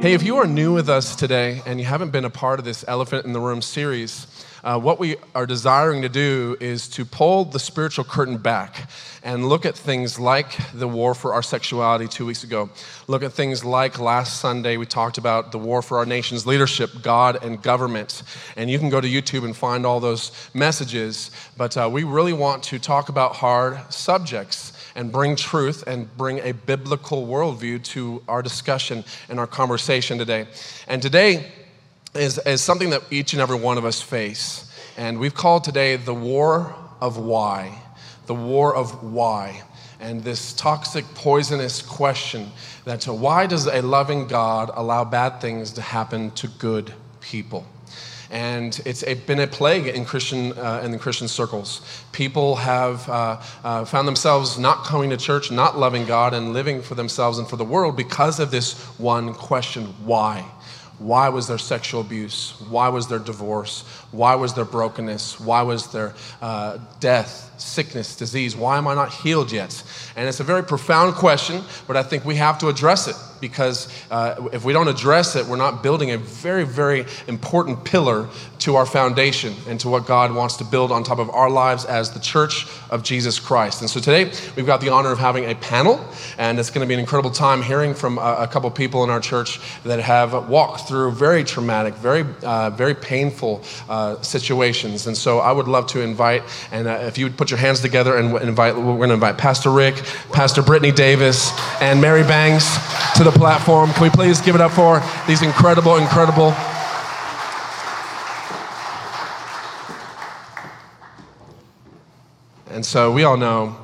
Hey, if you are new with us today and you haven't been a part of this Elephant in the Room series, uh, what we are desiring to do is to pull the spiritual curtain back and look at things like the war for our sexuality two weeks ago. Look at things like last Sunday, we talked about the war for our nation's leadership, God and government. And you can go to YouTube and find all those messages. But uh, we really want to talk about hard subjects and bring truth and bring a biblical worldview to our discussion and our conversation today. And today, is, is something that each and every one of us face. And we've called today the war of why. The war of why. And this toxic, poisonous question that why does a loving God allow bad things to happen to good people? And it's been a plague in Christian uh, in the Christian circles. People have uh, uh, found themselves not coming to church, not loving God, and living for themselves and for the world because of this one question: Why? Why was there sexual abuse? Why was there divorce? Why was there brokenness? Why was there uh, death, sickness, disease? Why am I not healed yet? And it's a very profound question, but I think we have to address it because uh, if we don't address it, we're not building a very, very important pillar to our foundation and to what God wants to build on top of our lives as the church of Jesus Christ. And so today, we've got the honor of having a panel, and it's going to be an incredible time hearing from a, a couple people in our church that have walked through very traumatic, very, uh, very painful uh, situations. And so I would love to invite, and uh, if you would put your hands together and invite, we're going to invite Pastor Rick, Pastor Brittany Davis, and Mary Bangs to the the platform. Can we please give it up for these incredible, incredible. And so we all know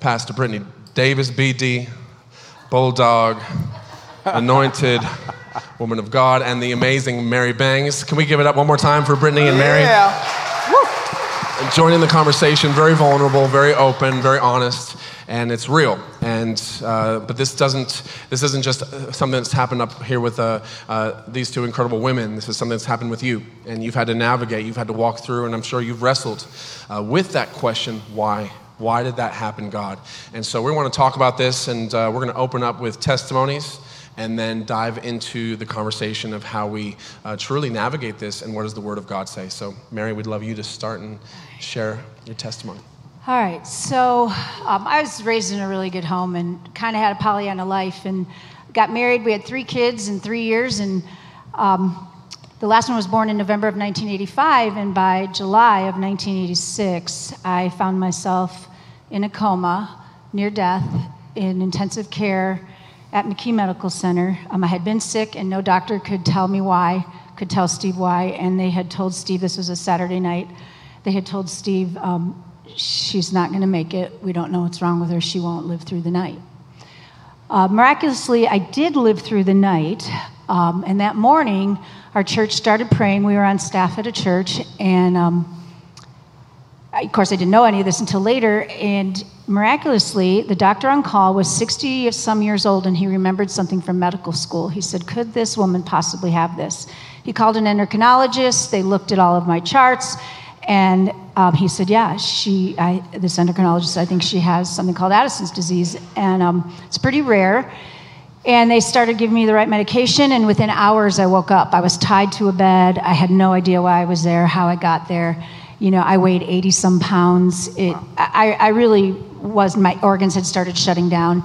Pastor Brittany Davis, BD, Bulldog, anointed woman of God, and the amazing Mary Bangs. Can we give it up one more time for Brittany and Mary? Yeah. Joining the conversation, very vulnerable, very open, very honest and it's real. And uh, but this doesn't this isn't just something that's happened up here with uh, uh, these two incredible women. This is something that's happened with you, and you've had to navigate, you've had to walk through, and I'm sure you've wrestled uh, with that question: Why? Why did that happen, God? And so we want to talk about this, and uh, we're going to open up with testimonies and then dive into the conversation of how we uh, truly navigate this and what does the Word of God say. So, Mary, we'd love you to start and share your testimony. All right, so um, I was raised in a really good home and kind of had a Pollyanna life and got married. We had three kids in three years, and um, the last one was born in November of 1985, and by July of 1986, I found myself in a coma, near death, in intensive care at McKee Medical Center. Um, I had been sick, and no doctor could tell me why, could tell Steve why, and they had told Steve this was a Saturday night. They had told Steve, um, she's not going to make it. We don't know what's wrong with her. She won't live through the night. Uh, miraculously, I did live through the night. Um, and that morning, our church started praying. We were on staff at a church. And um, of course, I didn't know any of this until later. And miraculously, the doctor on call was 60 some years old and he remembered something from medical school. He said, Could this woman possibly have this? He called an endocrinologist. They looked at all of my charts and um, he said, Yeah, she, I, this endocrinologist, I think she has something called Addison's disease, and um, it's pretty rare. And they started giving me the right medication, and within hours, I woke up. I was tied to a bed. I had no idea why I was there, how I got there. You know, I weighed 80 some pounds. It, I, I really was, my organs had started shutting down.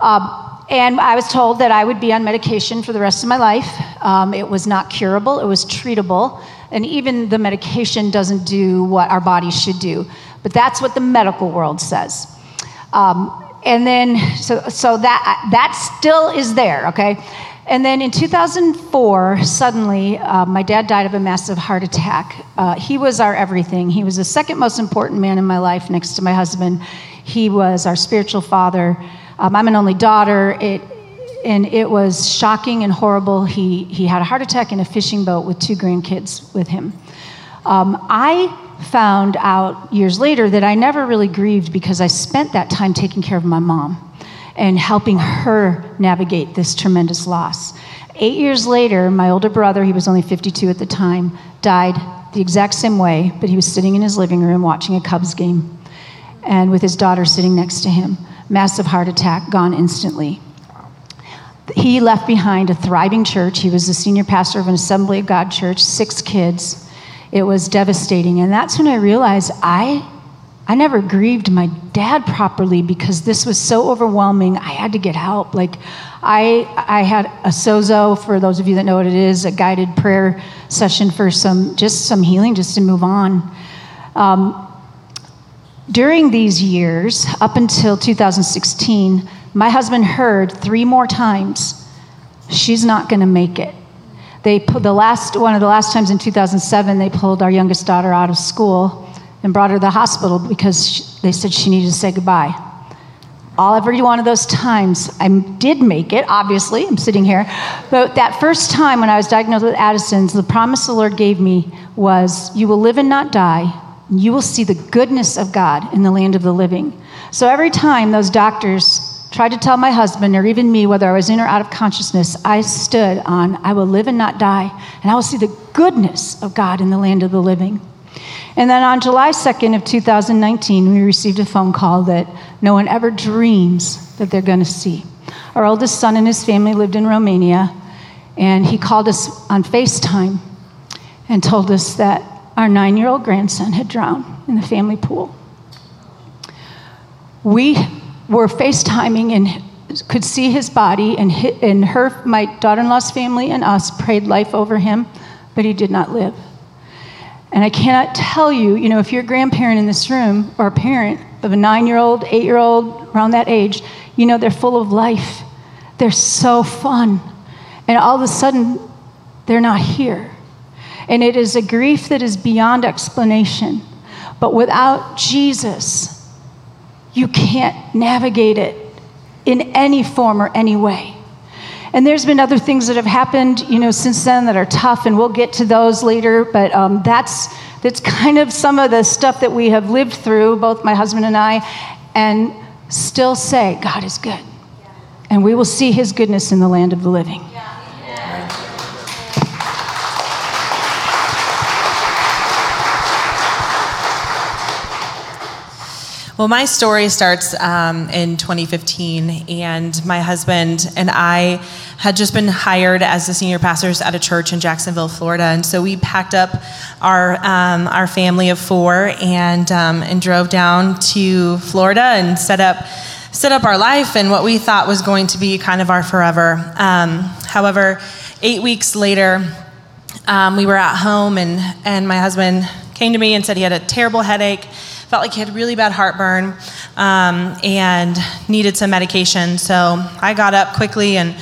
Um, and I was told that I would be on medication for the rest of my life. Um, it was not curable, it was treatable. And even the medication doesn't do what our bodies should do. But that's what the medical world says. Um, and then, so, so that, that still is there, okay? And then in 2004, suddenly, uh, my dad died of a massive heart attack. Uh, he was our everything. He was the second most important man in my life next to my husband. He was our spiritual father. Um, I'm an only daughter. It, and it was shocking and horrible. He, he had a heart attack in a fishing boat with two grandkids with him. Um, I found out years later that I never really grieved because I spent that time taking care of my mom and helping her navigate this tremendous loss. Eight years later, my older brother, he was only 52 at the time, died the exact same way, but he was sitting in his living room watching a Cubs game and with his daughter sitting next to him. Massive heart attack, gone instantly. He left behind a thriving church. He was the senior pastor of an Assembly of God church, six kids. It was devastating. And that's when I realized I, I never grieved my dad properly because this was so overwhelming. I had to get help. Like, I, I had a sozo, for those of you that know what it is, a guided prayer session for some, just some healing, just to move on. Um, during these years, up until 2016, my husband heard three more times, she's not going to make it. They put the last one of the last times in 2007, they pulled our youngest daughter out of school and brought her to the hospital because she, they said she needed to say goodbye. All every one of those times, I did make it. Obviously, I'm sitting here, but that first time when I was diagnosed with Addison's, the promise the Lord gave me was, "You will live and not die. You will see the goodness of God in the land of the living." So every time those doctors tried to tell my husband or even me whether I was in or out of consciousness, I stood on, I will live and not die, and I will see the goodness of God in the land of the living. And then on July 2nd of 2019, we received a phone call that no one ever dreams that they're going to see. Our oldest son and his family lived in Romania, and he called us on FaceTime and told us that our nine year old grandson had drowned in the family pool. We were FaceTiming and could see his body, and, and her, my daughter in law's family, and us prayed life over him, but he did not live. And I cannot tell you, you know, if you're a grandparent in this room or a parent of a nine year old, eight year old, around that age, you know, they're full of life. They're so fun. And all of a sudden, they're not here. And it is a grief that is beyond explanation. But without Jesus, you can't navigate it in any form or any way. And there's been other things that have happened, you know, since then that are tough, and we'll get to those later. But um, that's that's kind of some of the stuff that we have lived through, both my husband and I, and still say God is good, and we will see His goodness in the land of the living. Well, my story starts um, in 2015, and my husband and I had just been hired as the senior pastors at a church in Jacksonville, Florida, and so we packed up our um, our family of four and um, and drove down to Florida and set up set up our life and what we thought was going to be kind of our forever. Um, however, eight weeks later, um, we were at home, and and my husband came to me and said he had a terrible headache felt like he had really bad heartburn um, and needed some medication. So I got up quickly and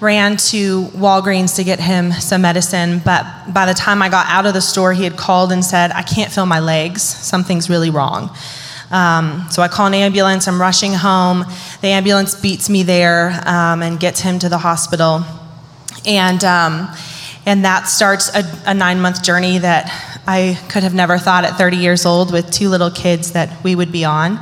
ran to Walgreens to get him some medicine. But by the time I got out of the store, he had called and said, I can't feel my legs. Something's really wrong. Um, so I call an ambulance. I'm rushing home. The ambulance beats me there um, and gets him to the hospital. And, um, and that starts a, a nine month journey that I could have never thought at 30 years old with two little kids that we would be on.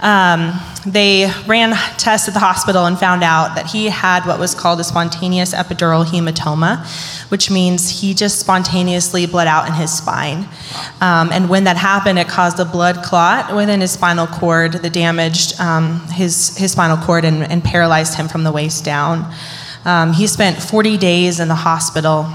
Um, they ran tests at the hospital and found out that he had what was called a spontaneous epidural hematoma, which means he just spontaneously bled out in his spine. Um, and when that happened, it caused a blood clot within his spinal cord that damaged um, his, his spinal cord and, and, paralyzed him from the waist down. Um, he spent 40 days in the hospital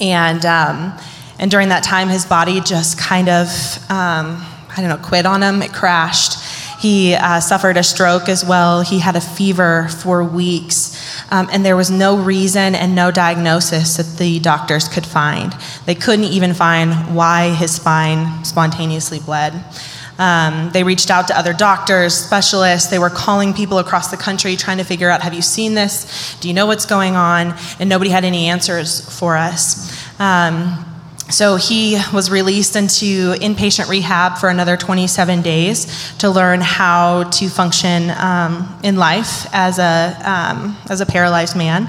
and um, and during that time, his body just kind of, um, I don't know, quit on him. It crashed. He uh, suffered a stroke as well. He had a fever for weeks. Um, and there was no reason and no diagnosis that the doctors could find. They couldn't even find why his spine spontaneously bled. Um, they reached out to other doctors, specialists. They were calling people across the country trying to figure out have you seen this? Do you know what's going on? And nobody had any answers for us. Um, so he was released into inpatient rehab for another 27 days to learn how to function um, in life as a, um, as a paralyzed man,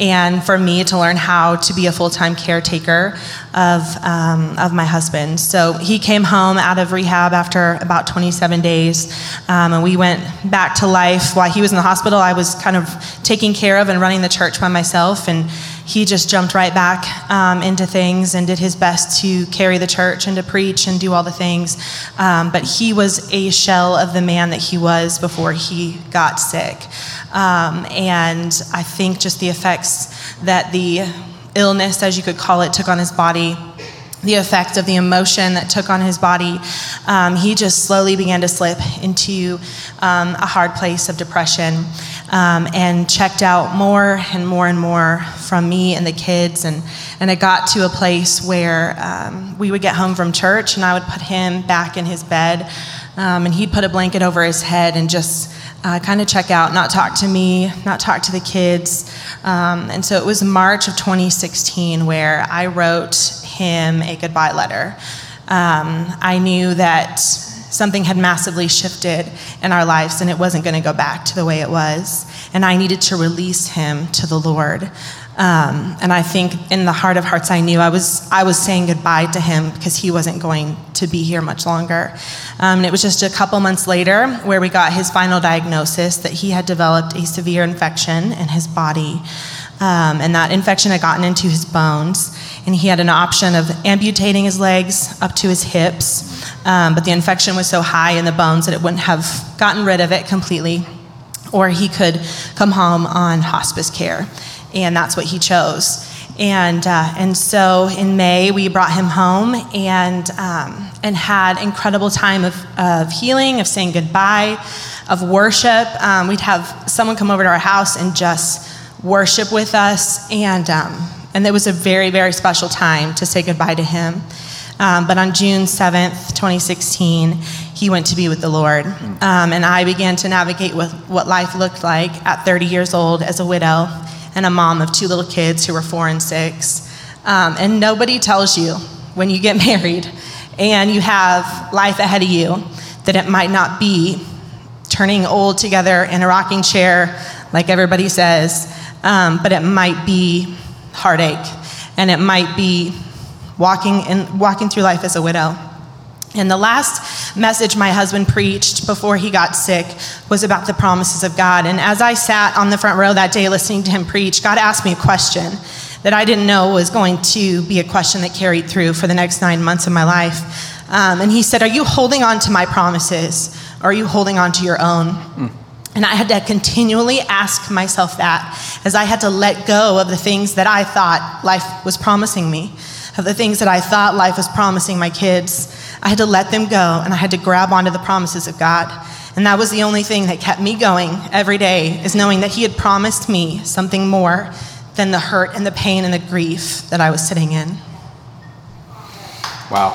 and for me to learn how to be a full time caretaker of, um, of my husband. So he came home out of rehab after about 27 days, um, and we went back to life. While he was in the hospital, I was kind of taking care of and running the church by myself, and he just jumped right back um, into things and did his best to carry the church and to preach and do all the things. Um, but he was a shell of the man that he was before he got sick. Um, and I think just the effects that the illness, as you could call it, took on his body the effect of the emotion that took on his body, um, he just slowly began to slip into um, a hard place of depression um, and checked out more and more and more from me and the kids. And, and it got to a place where um, we would get home from church and I would put him back in his bed um, and he'd put a blanket over his head and just uh, kind of check out, not talk to me, not talk to the kids. Um, and so it was March of 2016 where I wrote him a goodbye letter. Um, I knew that something had massively shifted in our lives and it wasn't going to go back to the way it was. And I needed to release him to the Lord. Um, and I think in the heart of hearts, I knew I was, I was saying goodbye to him because he wasn't going to be here much longer. Um, and it was just a couple months later where we got his final diagnosis that he had developed a severe infection in his body. Um, and that infection had gotten into his bones and he had an option of amputating his legs up to his hips, um, but the infection was so high in the bones that it wouldn't have gotten rid of it completely, or he could come home on hospice care, and that's what he chose. And, uh, and so in May, we brought him home and, um, and had incredible time of, of healing, of saying goodbye, of worship. Um, we'd have someone come over to our house and just worship with us. And um, and it was a very, very special time to say goodbye to him. Um, but on June 7th, 2016, he went to be with the Lord. Um, and I began to navigate with what life looked like at 30 years old as a widow and a mom of two little kids who were four and six. Um, and nobody tells you when you get married and you have life ahead of you that it might not be turning old together in a rocking chair, like everybody says, um, but it might be heartache, and it might be walking, in, walking through life as a widow. And the last message my husband preached before he got sick was about the promises of God. And as I sat on the front row that day listening to him preach, God asked me a question that I didn't know was going to be a question that carried through for the next nine months of my life. Um, and he said, Are you holding on to my promises or are you holding on to your own? Mm. And I had to continually ask myself that as I had to let go of the things that I thought life was promising me, of the things that I thought life was promising my kids. I had to let them go and I had to grab onto the promises of God. And that was the only thing that kept me going every day, is knowing that He had promised me something more than the hurt and the pain and the grief that I was sitting in. Wow.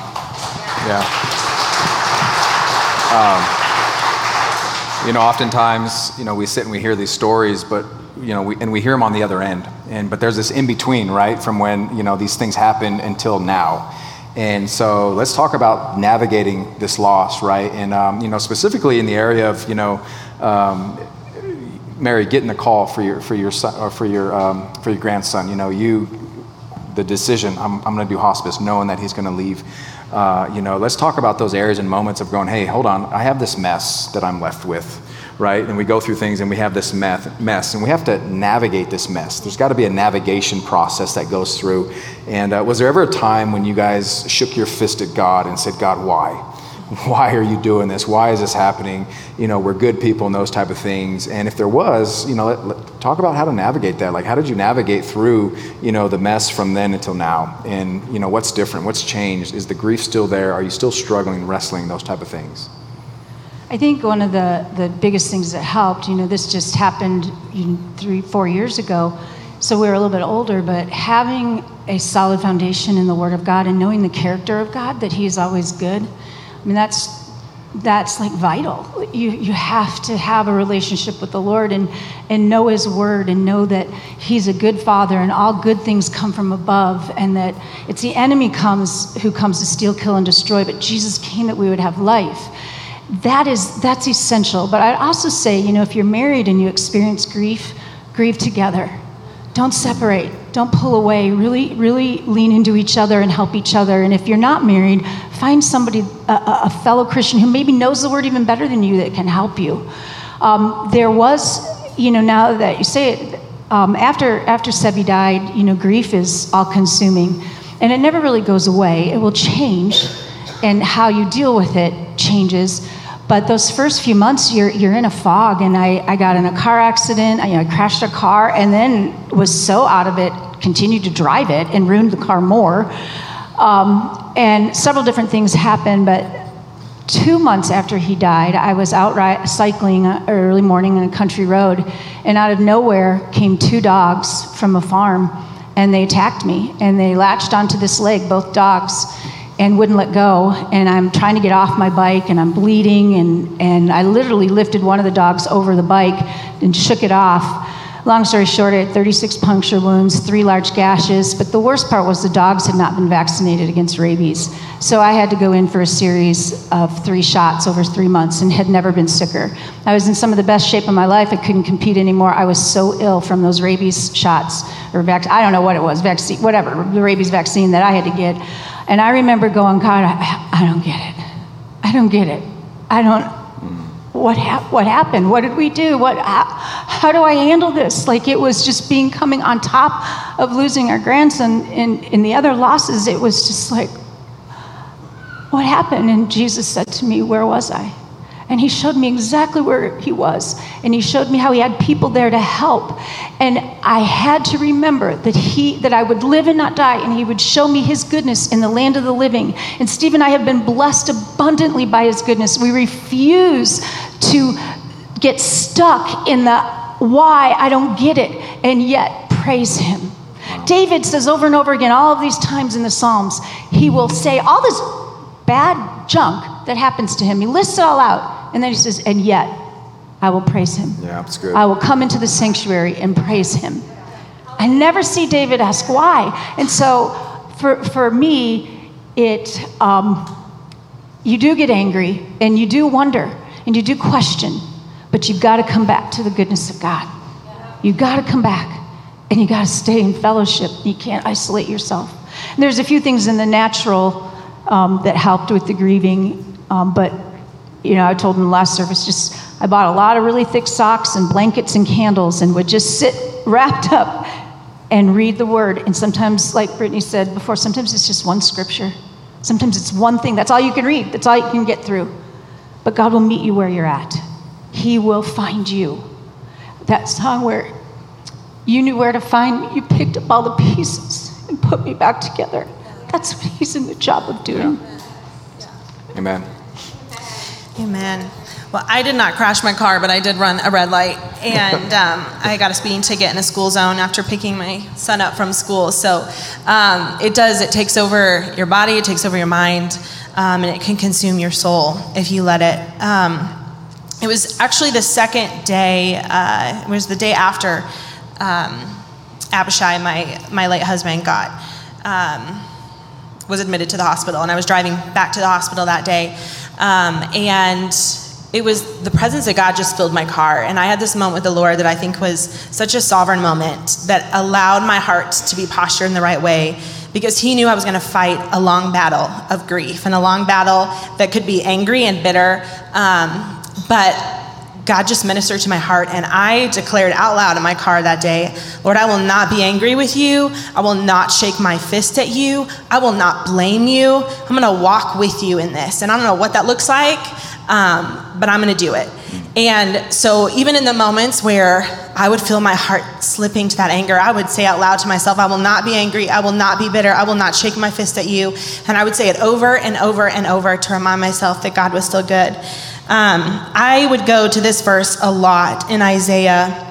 Yeah. Um, you know, oftentimes, you know, we sit and we hear these stories, but you know, we, and we hear them on the other end. And but there's this in between, right, from when you know these things happen until now. And so let's talk about navigating this loss, right? And um, you know, specifically in the area of you know, um, Mary getting the call for your for your son or for your um, for your grandson. You know, you the decision. I'm I'm going to do hospice, knowing that he's going to leave. Uh, you know, let's talk about those areas and moments of going, hey, hold on, I have this mess that I'm left with, right? And we go through things and we have this mess, and we have to navigate this mess. There's got to be a navigation process that goes through. And uh, was there ever a time when you guys shook your fist at God and said, God, why? why are you doing this? Why is this happening? You know, we're good people and those type of things. And if there was, you know, let, let, talk about how to navigate that. Like, how did you navigate through, you know, the mess from then until now? And, you know, what's different? What's changed? Is the grief still there? Are you still struggling, wrestling, those type of things? I think one of the, the biggest things that helped, you know, this just happened three, four years ago. So we were a little bit older, but having a solid foundation in the Word of God and knowing the character of God, that He is always good I mean, that's that's like vital. You, you have to have a relationship with the Lord and, and know His word and know that He's a good Father and all good things come from above and that it's the enemy comes who comes to steal, kill, and destroy, but Jesus came that we would have life. That is that's essential. But I'd also say, you know, if you're married and you experience grief, grieve together. don't separate. Don't pull away. Really, really lean into each other and help each other. And if you're not married, find somebody, a, a fellow Christian who maybe knows the word even better than you that can help you. Um, there was, you know, now that you say it, um, after after Sebi died, you know, grief is all consuming, and it never really goes away. It will change, and how you deal with it changes. But those first few months, you're, you're in a fog. And I, I got in a car accident. I, you know, I crashed a car and then was so out of it, continued to drive it and ruined the car more. Um, and several different things happened. But two months after he died, I was out cycling early morning on a country road. And out of nowhere came two dogs from a farm. And they attacked me. And they latched onto this leg, both dogs and wouldn't let go. And I'm trying to get off my bike and I'm bleeding. And, and I literally lifted one of the dogs over the bike and shook it off. Long story short, I had 36 puncture wounds, three large gashes. But the worst part was the dogs had not been vaccinated against rabies. So I had to go in for a series of three shots over three months and had never been sicker. I was in some of the best shape of my life. I couldn't compete anymore. I was so ill from those rabies shots or vaccine. I don't know what it was, vaccine, whatever, the rabies vaccine that I had to get. And I remember going, God, I, I don't get it. I don't get it. I don't. What, hap- what happened? What did we do? What, how, how do I handle this? Like it was just being coming on top of losing our grandson and in the other losses. It was just like, what happened? And Jesus said to me, Where was I? And he showed me exactly where he was. And he showed me how he had people there to help. And i had to remember that he that i would live and not die and he would show me his goodness in the land of the living. And steve and i have been blessed abundantly by his goodness. We refuse to get stuck in the why i don't get it and yet praise him. David says over and over again all of these times in the psalms he will say all this bad junk that happens to him. He lists it all out and then he says, and yet I will praise him. Yeah, that's good. I will come into the sanctuary and praise him. I never see David ask why. And so for, for me, it, um, you do get angry and you do wonder and you do question, but you've got to come back to the goodness of God. You've got to come back and you got to stay in fellowship. You can't isolate yourself. And there's a few things in the natural um, that helped with the grieving, um, but you know, I told him last service, just I bought a lot of really thick socks and blankets and candles and would just sit wrapped up and read the word. And sometimes, like Brittany said before, sometimes it's just one scripture. Sometimes it's one thing. That's all you can read, that's all you can get through. But God will meet you where you're at, He will find you. That song where you knew where to find me, you picked up all the pieces and put me back together. That's what He's in the job of doing. Yeah. Amen. Amen. Well, I did not crash my car, but I did run a red light, and um, I got a speeding ticket in a school zone after picking my son up from school. So um, it does, it takes over your body, it takes over your mind, um, and it can consume your soul if you let it. Um, it was actually the second day, uh, it was the day after um, Abishai, my, my late husband, got um, was admitted to the hospital, and I was driving back to the hospital that day. Um, and it was the presence of God just filled my car. And I had this moment with the Lord that I think was such a sovereign moment that allowed my heart to be postured in the right way because He knew I was going to fight a long battle of grief and a long battle that could be angry and bitter. Um, but God just ministered to my heart, and I declared out loud in my car that day Lord, I will not be angry with you. I will not shake my fist at you. I will not blame you. I'm to walk with you in this. And I don't know what that looks like, um, but I'm to do it. And so, even in the moments where I would feel my heart slipping to that anger, I would say out loud to myself, I will not be angry. I will not be bitter. I will not shake my fist at you. And I would say it over and over and over to remind myself that God was still good. Um, I would go to this verse a lot in Isaiah.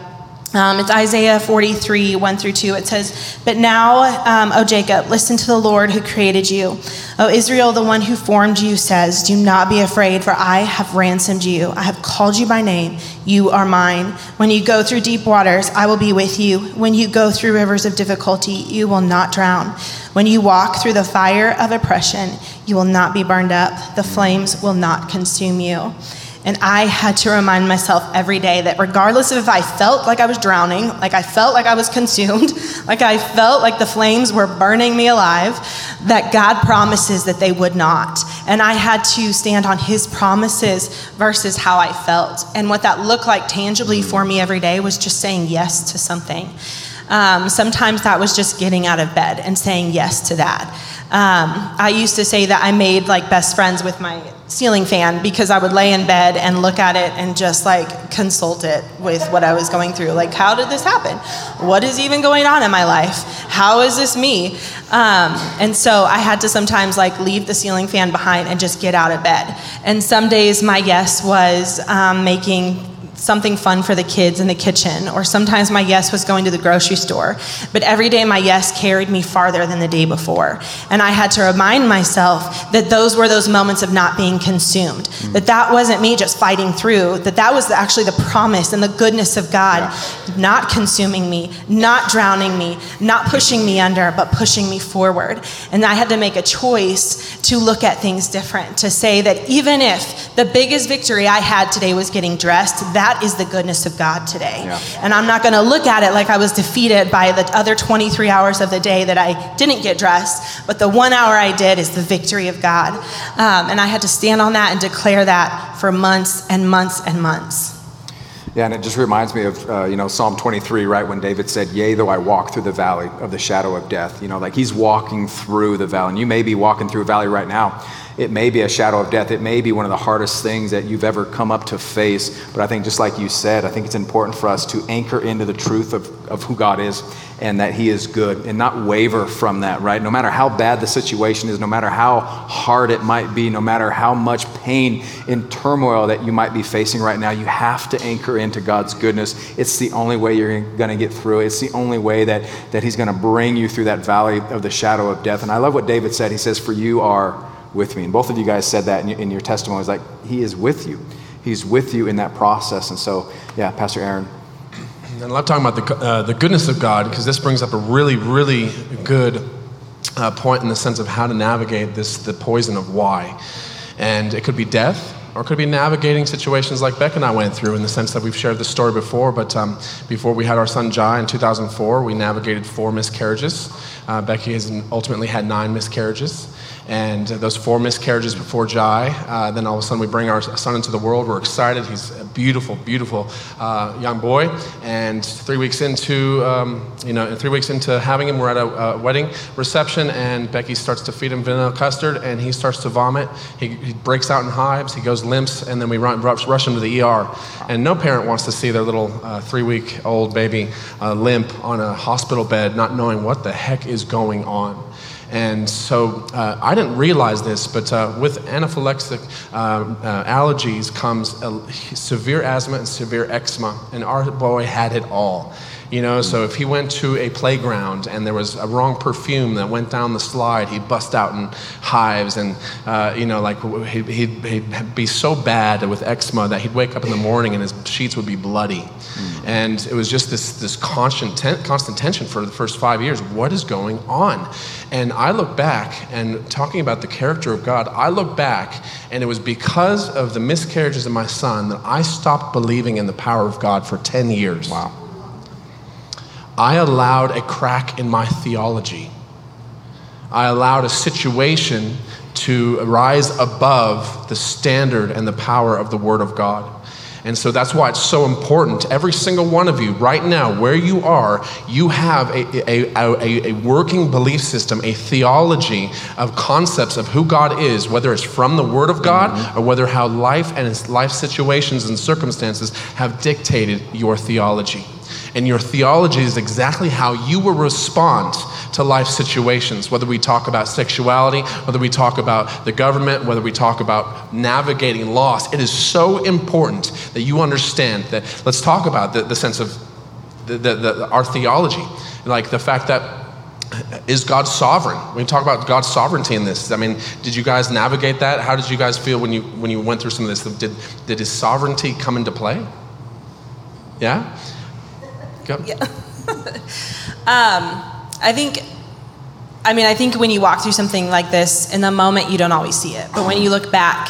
Um, it's Isaiah 43, 1 through 2. It says, But now, um, O Jacob, listen to the Lord who created you. O Israel, the one who formed you says, Do not be afraid, for I have ransomed you. I have called you by name. You are mine. When you go through deep waters, I will be with you. When you go through rivers of difficulty, you will not drown. When you walk through the fire of oppression, you will not be burned up. The flames will not consume you. And I had to remind myself every day that regardless of if I felt like I was drowning, like I felt like I was consumed, like I felt like the flames were burning me alive, that God promises that they would not. And I had to stand on His promises versus how I felt. And what that looked like tangibly for me every day was just saying yes to something. Um, sometimes that was just getting out of bed and saying yes to that. Um, I used to say that I made like best friends with my ceiling fan because I would lay in bed and look at it and just like consult it with what I was going through. Like, how did this happen? What is even going on in my life? How is this me? Um, and so I had to sometimes like leave the ceiling fan behind and just get out of bed. And some days my yes was um, making something fun for the kids in the kitchen, or sometimes my yes was going to the grocery store. But every day my yes carried me farther than the day before. And I had to remind myself that those were those moments of not being consumed, mm. that that wasn't me just fighting through, that that was actually the promise and the goodness of God yeah. not consuming me, not drowning me, not pushing me under, but pushing me forward. And I had to make a choice to look at things different, to say that even if the biggest victory I had today was getting dressed, that that is the goodness of God today. Yeah. And I'm not going to look at it like I was defeated by the other 23 hours of the day that I didn't get dressed, but the one hour I did is the victory of God. Um, and I had to stand on that and declare that for months and months and months. Yeah, and it just reminds me of uh, you know Psalm 23, right? When David said, "Yea, though I walk through the valley of the shadow of death," you know, like he's walking through the valley, and you may be walking through a valley right now, it may be a shadow of death. It may be one of the hardest things that you've ever come up to face. But I think, just like you said, I think it's important for us to anchor into the truth of, of who God is and that He is good and not waver from that, right? No matter how bad the situation is, no matter how hard it might be, no matter how much pain and turmoil that you might be facing right now, you have to anchor into God's goodness. It's the only way you're going to get through it. It's the only way that, that He's going to bring you through that valley of the shadow of death. And I love what David said. He says, For you are with me. And both of you guys said that in your, in your testimonies, like, He is with you. He's with you in that process. And so, yeah, Pastor Aaron. And I love talking about the, uh, the goodness of God because this brings up a really, really good uh, point in the sense of how to navigate this, the poison of why. And it could be death, or it could be navigating situations like Beck and I went through in the sense that we've shared this story before. But um, before we had our son Jai in 2004, we navigated four miscarriages. Uh, Becky has ultimately had nine miscarriages and those four miscarriages before Jai. Uh, then all of a sudden we bring our son into the world. We're excited. He's a beautiful, beautiful uh, young boy. And three weeks into, um, you know, three weeks into having him, we're at a, a, wedding reception, and Becky starts to feed him vanilla custard, and he starts to vomit. He, he breaks out in hives. He goes limps, and then we run, rush, him to the ER. And no parent wants to see their little uh, three-week-old baby uh, limp on a hospital bed, not knowing what the heck is going on. And so uh, I didn't realize this, but uh, with anaphylactic uh, uh allergies comes severe asthma and severe eczema, and our boy had it all. You know, so if he went to a playground and there was a wrong perfume that went down the slide, he'd bust out in hives, and uh, you know, like he'd, he'd, he'd, be so bad with eczema that he'd wake up in the morning and his sheets would be bloody, mm. and it was just this this constant ten- constant tension for the first five years. What is going on? And I look back and talking about the character of God, I look back and it was because of the miscarriages of my son that I stopped believing in the power of God for ten years. Wow. I allowed a crack in my theology. I allowed a situation to rise above the standard and the power of the Word of God. And so that's why it's so important. Every single one of you, right now, where you are, you have a, a, a, a, working belief system, a theology of concepts of who God is, whether it's from the Word of God or whether how life and life situations and circumstances have dictated your theology. And your theology is exactly how you will respond to life situations, whether we talk about sexuality, whether we talk about the government, whether we talk about navigating loss. It is so important that you understand that. Let's talk about the, the sense of the, the, our theology, like the fact that uh, is God sovereign? We talk about God's sovereignty in this. I mean, did you guys navigate that? How did you guys feel when you when you went through some of this? Did did His sovereignty come into play? Yeah. Go. Yeah. um, I think, I mean, I think when you walk through something like this, in the moment you don't always see it. But when you look back,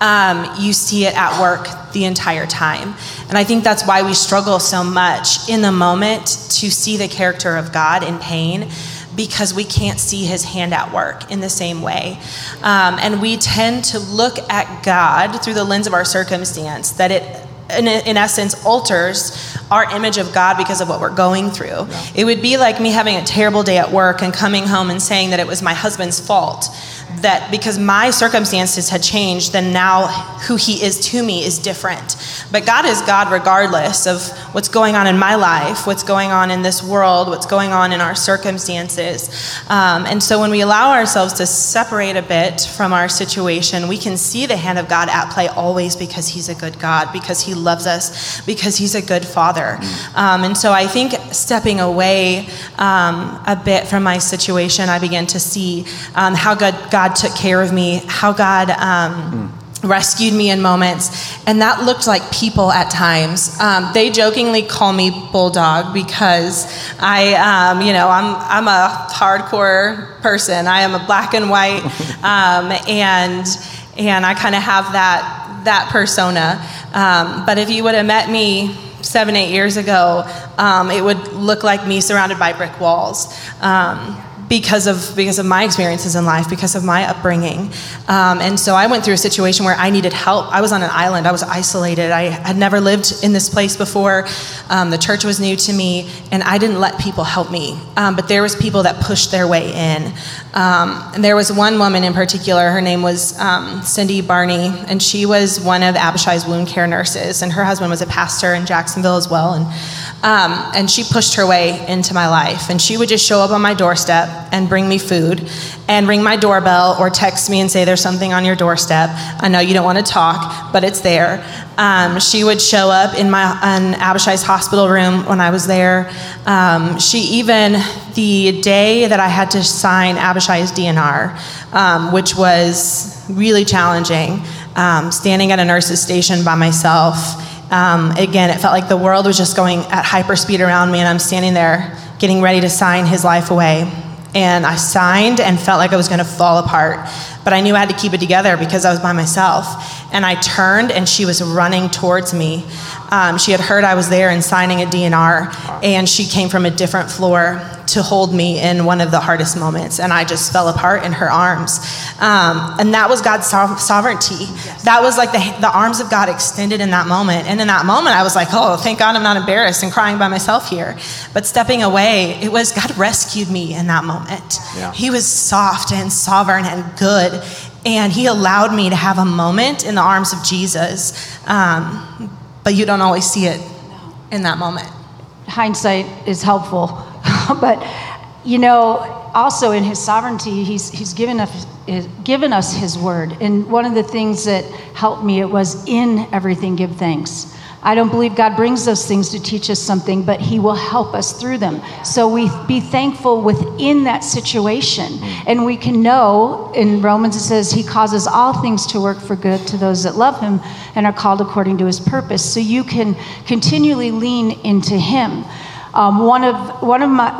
um, you see it at work the entire time. And I think that's why we struggle so much in the moment to see the character of God in pain because we can't see his hand at work in the same way. Um, and we tend to look at God through the lens of our circumstance, that it in, in, essence alters our image of God because of what we're going through. Yeah. It would be like me having a terrible day at work and coming home and saying that it was my husband's fault that because my circumstances had changed, then now who he is to me is different. But God is God regardless of what's going on in my life, what's going on in this world, what's going on in our circumstances. Um, and so when we allow ourselves to separate a bit from our situation, we can see the hand of God at play always because he's a good God, because he loves us, because he's a good father. Um, and so I think stepping away um, a bit from my situation, I began to see um, how good God God took care of me, how God um, mm. rescued me in moments. And that looked like people at times. Um, they jokingly call me Bulldog because I, um, you know, I'm, I'm a hardcore person. I am a black and white, um, and, and I kind of have that, that persona. Um, but if you would have met me seven, eight years ago, um, it would look like me surrounded by brick walls. Um, because of because of my experiences in life, because of my upbringing, um, and so I went through a situation where I needed help. I was on an island. I was isolated. I had never lived in this place before. Um, the church was new to me, and I didn't let people help me. Um, but there was people that pushed their way in. Um, and there was one woman in particular. Her name was um, Cindy Barney, and she was one of Abishai's wound care nurses, and her husband was a pastor in Jacksonville as well. And um, and she pushed her way into my life. And she would just show up on my doorstep and bring me food and ring my doorbell or text me and say, There's something on your doorstep. I know you don't want to talk, but it's there. Um, she would show up in my in Abishai's hospital room when I was there. Um, she even, the day that I had to sign Abishai's DNR, um, which was really challenging, um, standing at a nurse's station by myself um, again, it felt like the world was just going at hyperspeed around me, and I'm standing there getting ready to sign his life away. And I signed and felt like I was going to fall apart. But I knew I had to keep it together because I was by myself. And I turned, and she was running towards me. Um, she had heard I was there and signing a DNR, and she came from a different floor to hold me in one of the hardest moments. And I just fell apart in her arms. Um, and that was God's sovereignty. Yes. That was like the, the arms of God extended in that moment. And in that moment, I was like, oh, thank God I'm not embarrassed and crying by myself here. But stepping away, it was God rescued me in that moment. Yeah. He was soft and sovereign and good. And he allowed me to have a moment in the arms of Jesus. Um, but you don't always see it in that moment. Hindsight is helpful, but you know, also in his sovereignty, he's, he's given, us, given us his word. And one of the things that helped me, it was in everything give thanks. I don't believe God brings those things to teach us something, but He will help us through them. So we be thankful within that situation. And we can know in Romans it says, He causes all things to work for good to those that love Him and are called according to His purpose. So you can continually lean into Him. Um, one of one of my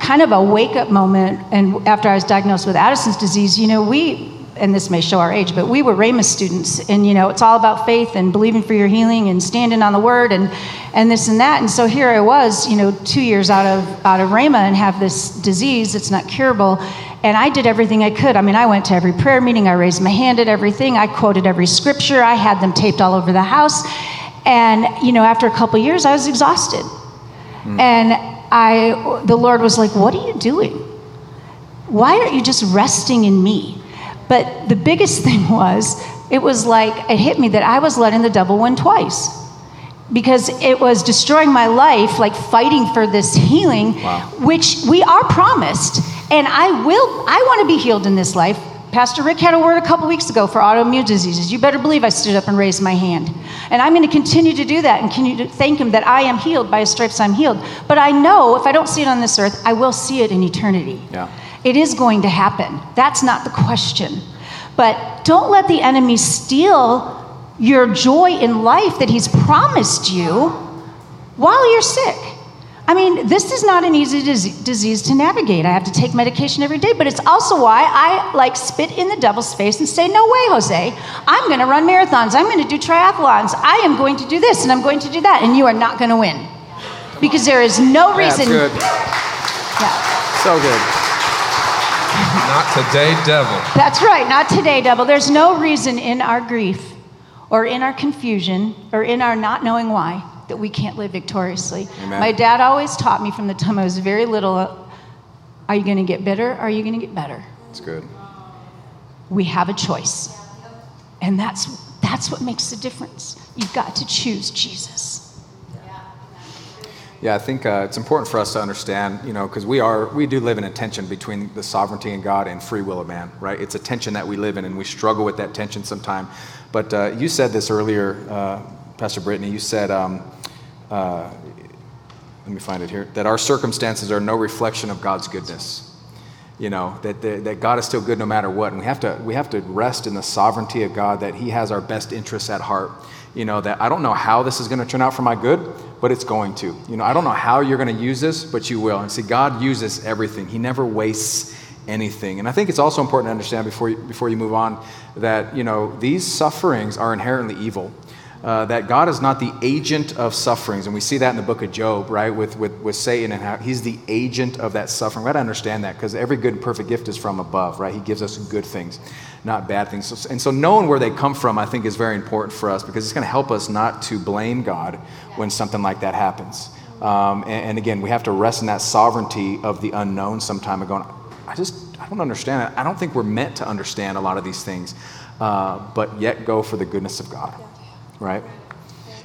kind of a wake up moment, and after I was diagnosed with Addison's disease, you know, we and this may show our age, but we were Rhema students, and you know, it's all about faith and believing for your healing and standing on the word and and this and that. And so here I was, you know, two years out of out of Rhema and have this disease that's not curable. And I did everything I could. I mean, I went to every prayer meeting, I raised my hand at everything, I quoted every scripture, I had them taped all over the house. And, you know, after a couple years, I was exhausted. Mm. And I the Lord was like, What are you doing? Why aren't you just resting in me? But the biggest thing was, it was like, it hit me that I was letting the devil win twice. Because it was destroying my life, like fighting for this healing, wow. which we are promised. And I will, I want to be healed in this life. Pastor Rick had a word a couple weeks ago for autoimmune diseases. You better believe I stood up and raised my hand. And I'm going to continue to do that and continue to thank Him that I am healed by His stripes. I'm healed. But I know if I don't see it on this earth, I will see it in eternity. Yeah. It is going to happen. That's not the question. But don't let the enemy steal your joy in life that he's promised you while you're sick. I mean, this is not an easy disease to navigate. I have to take medication every day, but it's also why I like spit in the devil's face and say, No way, Jose. I'm going to run marathons. I'm going to do triathlons. I am going to do this and I'm going to do that. And you are not going to win. Because there is no reason. That's good. Yeah. So good. Not today, devil. That's right, not today, devil. There's no reason in our grief or in our confusion or in our not knowing why that we can't live victoriously. Amen. My dad always taught me from the time I was very little are you going to get bitter? Or are you going to get better? It's good. We have a choice. And that's, that's what makes the difference. You've got to choose Jesus. Yeah, I think uh, it's important for us to understand, you know, because we are we do live in a tension between the sovereignty of God and free will of man, right? It's a tension that we live in, and we struggle with that tension sometime. But uh, you said this earlier, uh, Pastor Brittany. You said, um, uh, let me find it here, that our circumstances are no reflection of God's goodness. You know that, that that God is still good no matter what, and we have to we have to rest in the sovereignty of God that He has our best interests at heart. You know that I don't know how this is going to turn out for my good, but it's going to. You know, I don't know how you're going to use this, but you will. And see, God uses everything. He never wastes anything. And I think it's also important to understand before you, before you move on that, you know, these sufferings are inherently evil. Uh, that God is not the agent of sufferings. And we see that in the book of Job, right, with, with, with Satan and how he's the agent of that suffering. We got to understand that because every good and perfect gift is from above, right? He gives us good things, not bad things. So, and so knowing where they come from, I think, is very important for us because it's going to help us not to blame God when something like that happens. Um, and, and again, we have to rest in that sovereignty of the unknown sometime going, I just, I don't understand it. I don't think we're meant to understand a lot of these things, uh, but yet go for the goodness of God, right?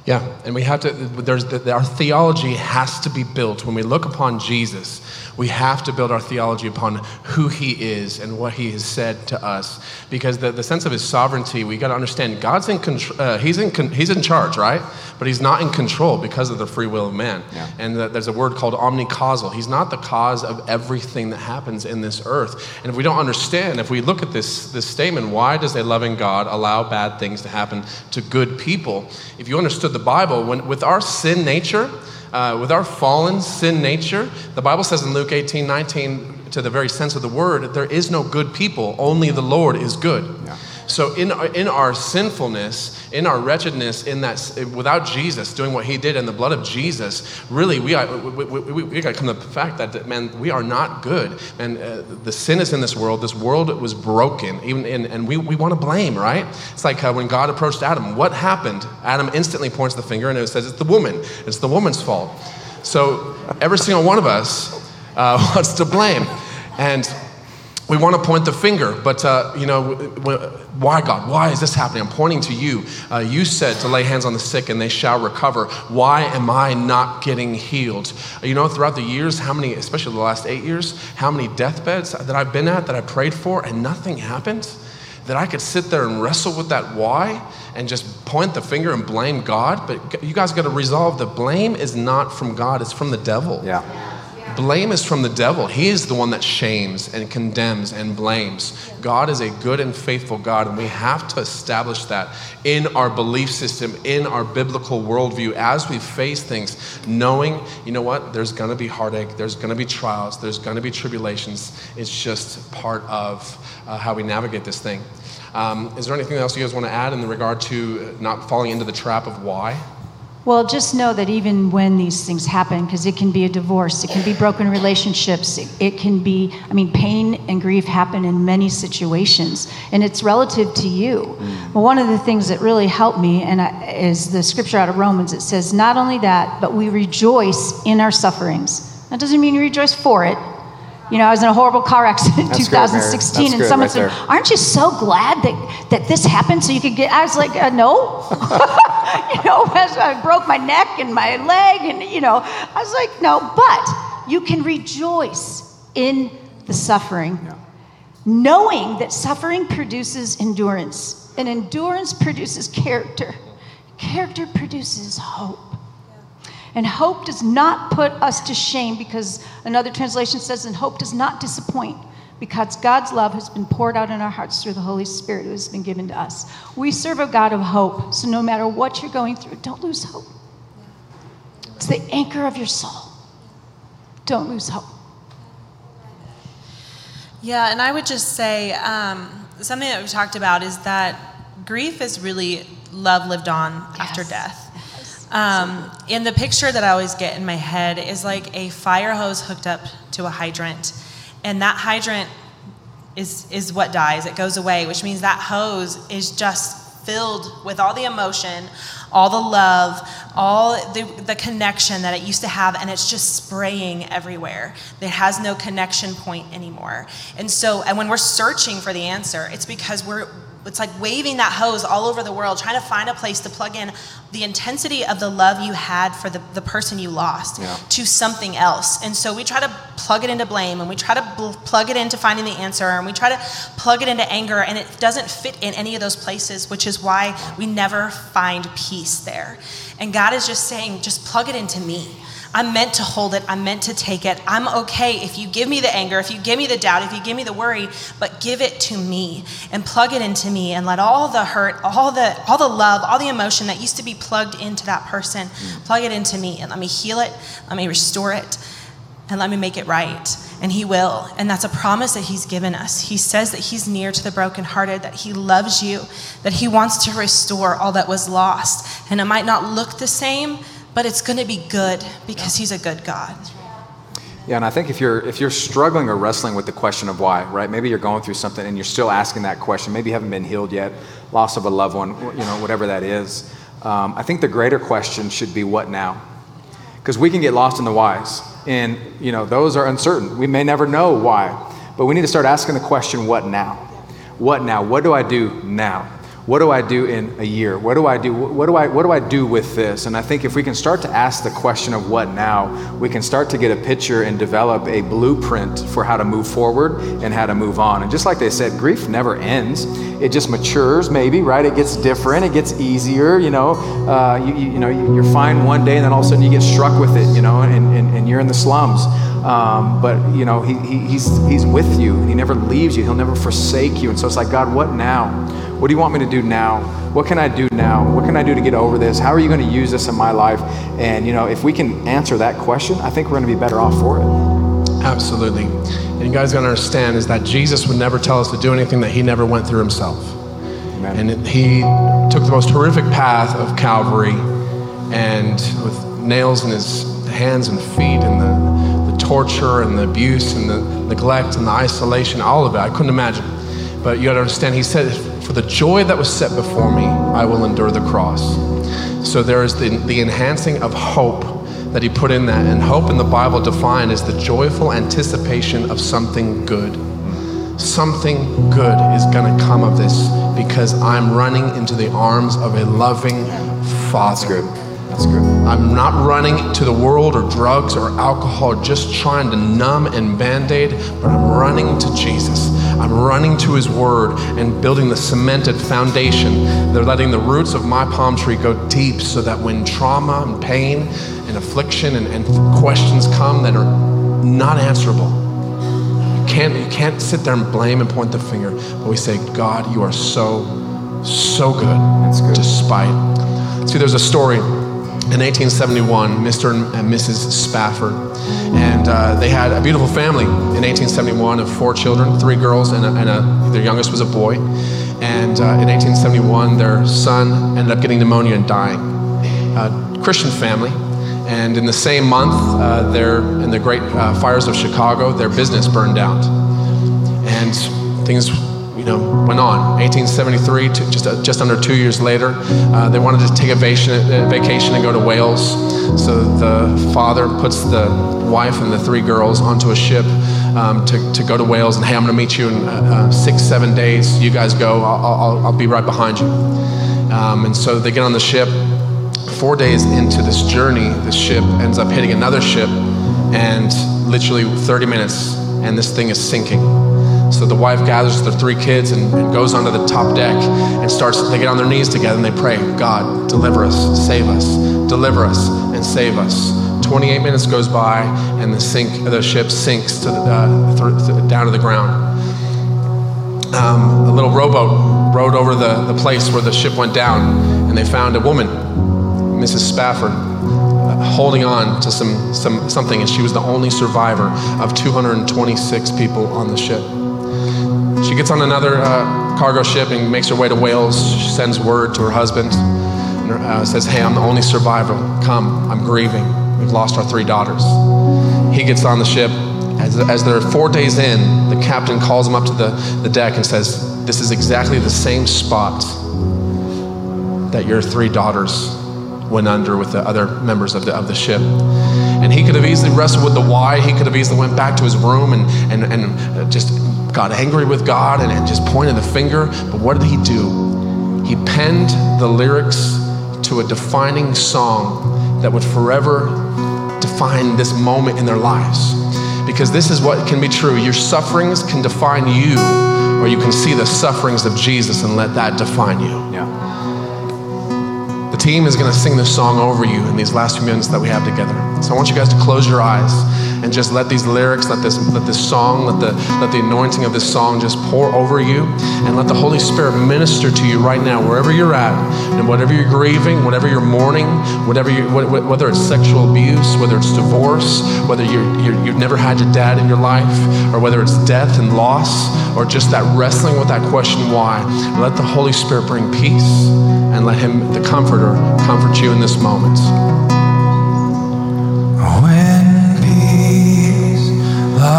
Yeah, and we have to, there's, our theology has to be built. When we look upon Jesus, we have to build our theology upon who he is and what he has said to us. Because the, the sense of his sovereignty, we got to understand God's in control, uh, he's, in con- he's in charge, right? But he's not in control because of the free will of man. Yeah. And the, there's a word called omnicausal. He's not the cause of everything that happens in this earth. And if we don't understand, if we look at this, this statement, why does a loving God allow bad things to happen to good people? If you understood the Bible, when, with our sin nature, uh, with our fallen sin nature, the Bible says in Luke 18 19, to the very sense of the word, there is no good people, only the Lord is good. Yeah. So in our, in our sinfulness, in our wretchedness, in that without Jesus doing what He did in the blood of Jesus, really we are, we, we, we, got to come to the fact that man we are not good, and uh, the sin is in this world. This world was broken, even in, and we, we want to blame, right? It's like uh, when God approached Adam. What happened? Adam instantly points the finger and it says it's the woman. It's the woman's fault. So every single one of us uh, wants to blame, and we want to point the finger, but uh, you know, why God? Why is this happening? I'm pointing to you. Uh, you said to lay hands on the sick and they shall recover. Why am I not getting healed? You know, throughout the years, how many, especially the last eight years, how many deathbeds that I've been at that I prayed for and nothing happened? That I could sit there and wrestle with that why and just point the finger and blame God. But you guys got to resolve the blame is not from God, it's from the devil. Yeah. Blame is from the devil. He is the one that shames and condemns and blames. God is a good and faithful God, and we have to establish that in our belief system, in our biblical worldview, as we face things, knowing, you know what, there's gonna be heartache, there's gonna be trials, there's gonna be tribulations. It's just part of uh, how we navigate this thing. Um, is there anything else you guys want to add in regard to not falling into the trap of why? Well, just know that even when these things happen, because it can be a divorce, it can be broken relationships, it, it, can be, I mean, pain and grief happen in many situations, and it's relative to you. Mm. But one of the things that really helped me and I, is the scripture out of Romans. It says, Not only that, but we rejoice in our sufferings. That doesn't mean you rejoice for it, you know, I was in a horrible car accident in 2016, and someone right said, there. "Aren't you so glad that that this happened so you could get?" I was like, uh, "No." you know, I broke my neck and my leg, and you know, I was like, "No," but you can rejoice in the suffering, yeah. knowing that suffering produces endurance, and endurance produces character. Character produces hope. And hope does not put us to shame because another translation says, and hope does not disappoint because God's love has been poured out in our hearts through the Holy Spirit who has been given to us. We serve a God of hope. So no matter what you're going through, don't lose hope. It's the anchor of your soul. don't lose hope. Yeah, and I would just say um, something that we've talked about is that grief is really love lived on after death. Um, and the picture that I always get in my head is like a fire hose hooked up to a hydrant, and that hydrant is is what dies. It goes away, which means that hose is just filled with all the emotion, all the love, all the, the connection that it used to have, and it's just spraying everywhere. It has no connection point anymore. And so, and when we're searching for the answer, it's because we're it's like waving that hose all over the world, trying to find a place to plug in the intensity of the love you had for the, the person you lost Yeah. to something else. And so we try to plug it into blame and we try to bl- plug it into finding the answer and we try to plug it into anger and it doesn't fit in any of those places, which is why we never find peace there. And God is just saying, just plug it into me. I'm meant to hold it. I'm meant to take it. I'm okay if you give me the anger, if you give me the doubt, if you give me the worry, but give it to me and plug it into me and let all the hurt, all the all the love, all the emotion that used to be plugged into that person, mm. plug it into me and let me heal it, let me restore it, and let me make it right. And he will. And that's a promise that he's given us. He says that he's near to the brokenhearted, that he loves you, that he wants to restore all that was lost. And it might not look the same, but it's going to be good because he's a good God. Yeah, and I think if you're if you're struggling or wrestling with the question of why, right? Maybe you're going through something and you're still asking that question. Maybe you haven't been healed yet, loss of a loved one, you know, whatever that is. Um, I think the greater question should be what now? Because we can get lost in the whys, and you know those are uncertain. We may never know why, but we need to start asking the question, what now? What now? What do I do now? What do I do in a year? What do I do? What do I what do I do with this? And I think if we can start to ask the question of what now, we can start to get a picture and develop a blueprint for how to move forward and how to move on. And just like they said, grief never ends. It just matures, maybe, right? It gets different. It gets easier. You know, uh, you, you, you know, you- you're fine one day, and then all of a sudden you get struck with it. You know, and, and, and you're in the slums. Um, but you know, he, he, he's he's with you, and he never leaves you. He'll never forsake you. And so it's like, God, what now? What do you want me to do now? What can I do now? What can I do to get over this? How are you going to use this in my life? And you know, if we can answer that question, I think we're going to be better off for it. Absolutely. And you guys got to understand is that Jesus would never tell us to do anything that he never went through himself. Amen. And he took the most horrific path of Calvary and with nails in his hands and feet and the, the torture and the abuse and the neglect and the isolation, all of it. I couldn't imagine. But you got to understand, he said, For the joy that was set before me, I will endure the cross. So there is the, the enhancing of hope that he put in that. And hope in the Bible defined as the joyful anticipation of something good something good is going to come of this because I'm running into the arms of a loving Father. That's good. That's good. I'm not running to the world or drugs or alcohol, just trying to numb and band aid, but I'm running to Jesus. I'm running to His Word and building the cemented foundation. They're letting the roots of my palm tree go deep so that when trauma and pain and affliction and, and questions come that are not answerable, you can't, you can't sit there and blame and point the finger, but we say, God, you are so, so good. Good. Despite. See, there's a story in 1871, Mr. and Mrs. Spafford, and uh, they had a beautiful family in 1871 of four children, three girls, and, a, and a, their youngest was a boy. And uh, in 1871, their son ended up getting pneumonia and dying. Uh, Christian family, and in the same month, uh, their, in the great uh, fires of Chicago, their business burned down and things know went on. 1873 to just, uh, just under two years later uh, they wanted to take a vacation, vacation and go to wales. So the father puts the wife and the three girls onto a ship um, to, to go to wales and hey i'm going to meet you in uh, uh, six seven days. You guys go. I'll, I'll, I'll be right behind you. Um, and so they get on the ship. Four days into this journey the ship ends up hitting another ship and literally 30 minutes and this thing is sinking so the wife gathers their three kids and, and goes onto the top deck and starts they get on their knees together and they pray god deliver us save us deliver us and save us 28 minutes goes by and the sink the ship sinks to the, uh, th- down to the ground um, a little rowboat rowed over the, the place where the ship went down, and they found a woman, Mrs. Spafford, holding on to some, some, something, and she was the only survivor of 226 people on the ship. She gets on another uh, cargo ship and makes her way to Wales. She sends word to her husband and uh, says, Hey, I'm the only survivor. Come, I'm grieving. We've lost our three daughters. He gets on the ship. As, as they're four days in, the captain calls him up to the, the deck and says, This is exactly the same spot that your three daughters went under with the other members of the, of the ship. And he could have easily wrestled with the why. He could have easily went back to his room and, and, and just got angry with God and, and just pointed the finger. But what did he do? He penned the lyrics to a defining song that would forever define this moment in their lives. Because this is what can be true. Your sufferings can define you, or you can see the sufferings of Jesus and let that define you. Yeah. The team is going to sing this song over you in these last few minutes that we have together. So I want you guys to close your eyes and just let these lyrics, let this, let this song, let the, let the anointing of this song just pour over you, and let the Holy Spirit minister to you right now, wherever you're at, and whatever you're grieving, whatever you're mourning, whatever you, whether it's sexual abuse, whether it's divorce, whether you're, you've never had your dad in your life, or whether it's death and loss, or just that wrestling with that question why. Let the Holy Spirit bring peace and let Him, the Comforter, comfort you in this moment.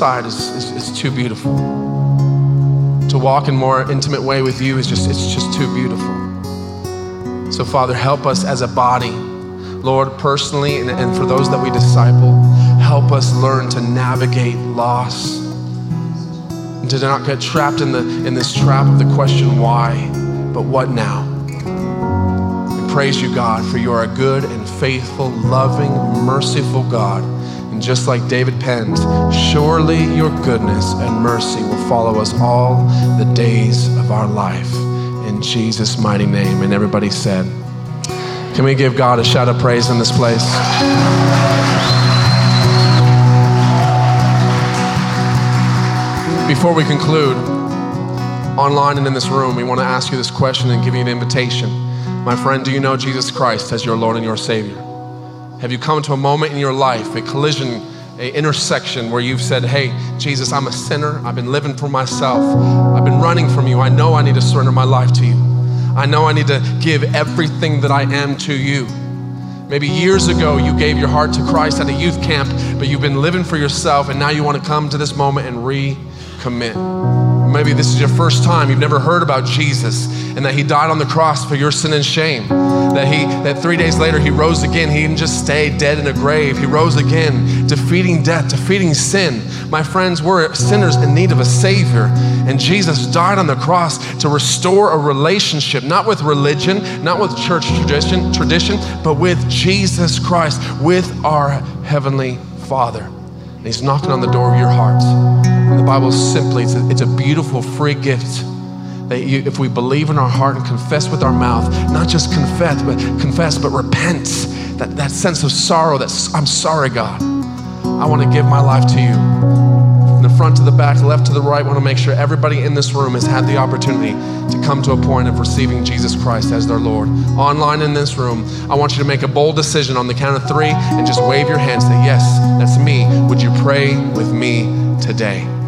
is, is, is too beautiful. To walk in more intimate way with you is just, it's just too beautiful. So, Father, help us as a body, Lord, personally, and, and for those that we disciple, help us learn to navigate loss, and to not get trapped in, the, in this trap of the question why, but what now? We praise you, God, for you are a good and faithful, loving, merciful God. And just like David penned, surely your goodness and mercy will follow us all the days of our life. In Jesus' mighty name. And everybody said, Can we give God a shout of praise in this place? Before we conclude, online and in this room, we want to ask you this question and give you an invitation. My friend, do you know Jesus Christ as your Lord and your Savior? Have you come to a moment in your life, a collision, intersection where you've said, "Hey, Jesus, I'm a sinner. I've been living for myself. I've been running from you. I know I need to surrender my life to you. I know I need to give everything that I am to you." Maybe years ago you gave your heart to Christ at a youth camp, but you've been living for yourself and now you want to come to this moment and recommit. Maybe this is your first time. You've never heard about Jesus and that He died on the cross for your sin and shame. That He that three days later He rose again. He didn't just stay dead in a grave. He rose again, defeating death, defeating sin. My friends, we're sinners in need of a Savior. And Jesus died on the cross to restore a relationship, not with religion, not with church tradition, tradition, but with Jesus Christ, with our Heavenly Father. And He's knocking on the door of your heart. And the Bible simply, it's a, it's a beautiful free gift that you, if we believe in our heart and confess with our mouth, not just confess, but confess, but repent. That, that sense of sorrow that I'm sorry, God. I want to give my life to you. From the front to the back, left to the right, I want to make sure everybody in this room has had the opportunity to come to a point of receiving Jesus Christ as their Lord. Online in this room, I want you to make a bold decision on the count of three and just wave your hands. Say, Yes, that's me. Would you pray with me today?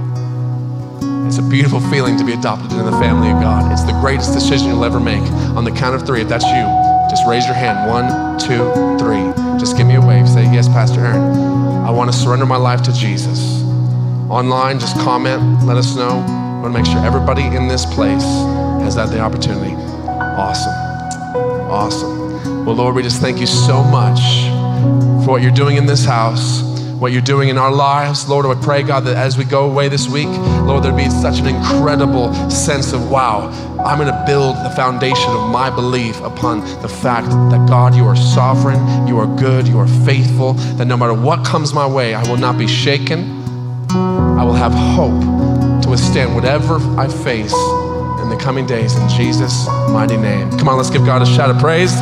It's a beautiful feeling to be adopted into the family of God. It's the greatest decision you'll ever make. On the count of three, if that's you, just raise your hand. One, two, three. Just give me a wave. Say, Yes, Pastor Aaron. I want to surrender my life to Jesus. Online, just comment, let us know. I want to make sure everybody in this place has had the opportunity. Awesome. Awesome. Well, Lord, we just thank you so much for what you're doing in this house what you're doing in our lives. Lord, I pray, God, that as we go away this week, Lord, there'd be such an incredible sense of, wow, I'm going to build the foundation of my belief upon the fact that, God, you are sovereign, you are good, you are faithful, that no matter what comes my way, I will not be shaken. I will have hope to withstand whatever I face in the coming days in Jesus' mighty name. Come on, let's give God a shout of praise.